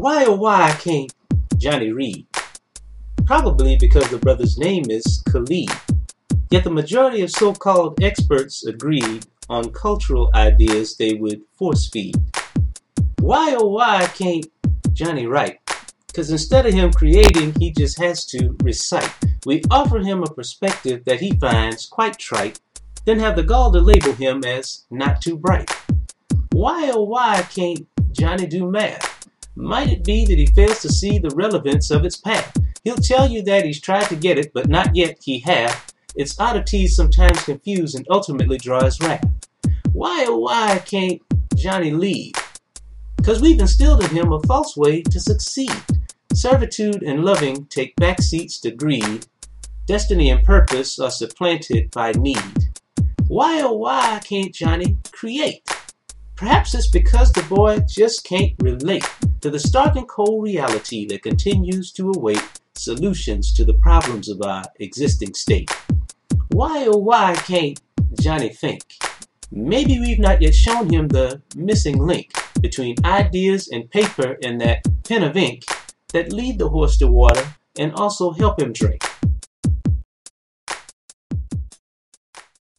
Why oh why can't Johnny read? Probably because the brother's name is Khalid. Yet the majority of so-called experts agreed on cultural ideas they would force feed. Why oh why can't Johnny write? Because instead of him creating, he just has to recite. We offer him a perspective that he finds quite trite, then have the gall to label him as not too bright. Why oh why can't Johnny do math? Might it be that he fails to see the relevance of its path? He'll tell you that he's tried to get it, but not yet he hath. Its oddities sometimes confuse and ultimately draw his wrath. Why oh why can't Johnny lead? Cause we've instilled in him a false way to succeed. Servitude and loving take back seats to greed. Destiny and purpose are supplanted by need. Why oh why can't Johnny create? Perhaps it's because the boy just can't relate to the stark and cold reality that continues to await solutions to the problems of our existing state. Why oh why can't Johnny think? Maybe we've not yet shown him the missing link between ideas and paper and that pen of ink that lead the horse to water and also help him drink.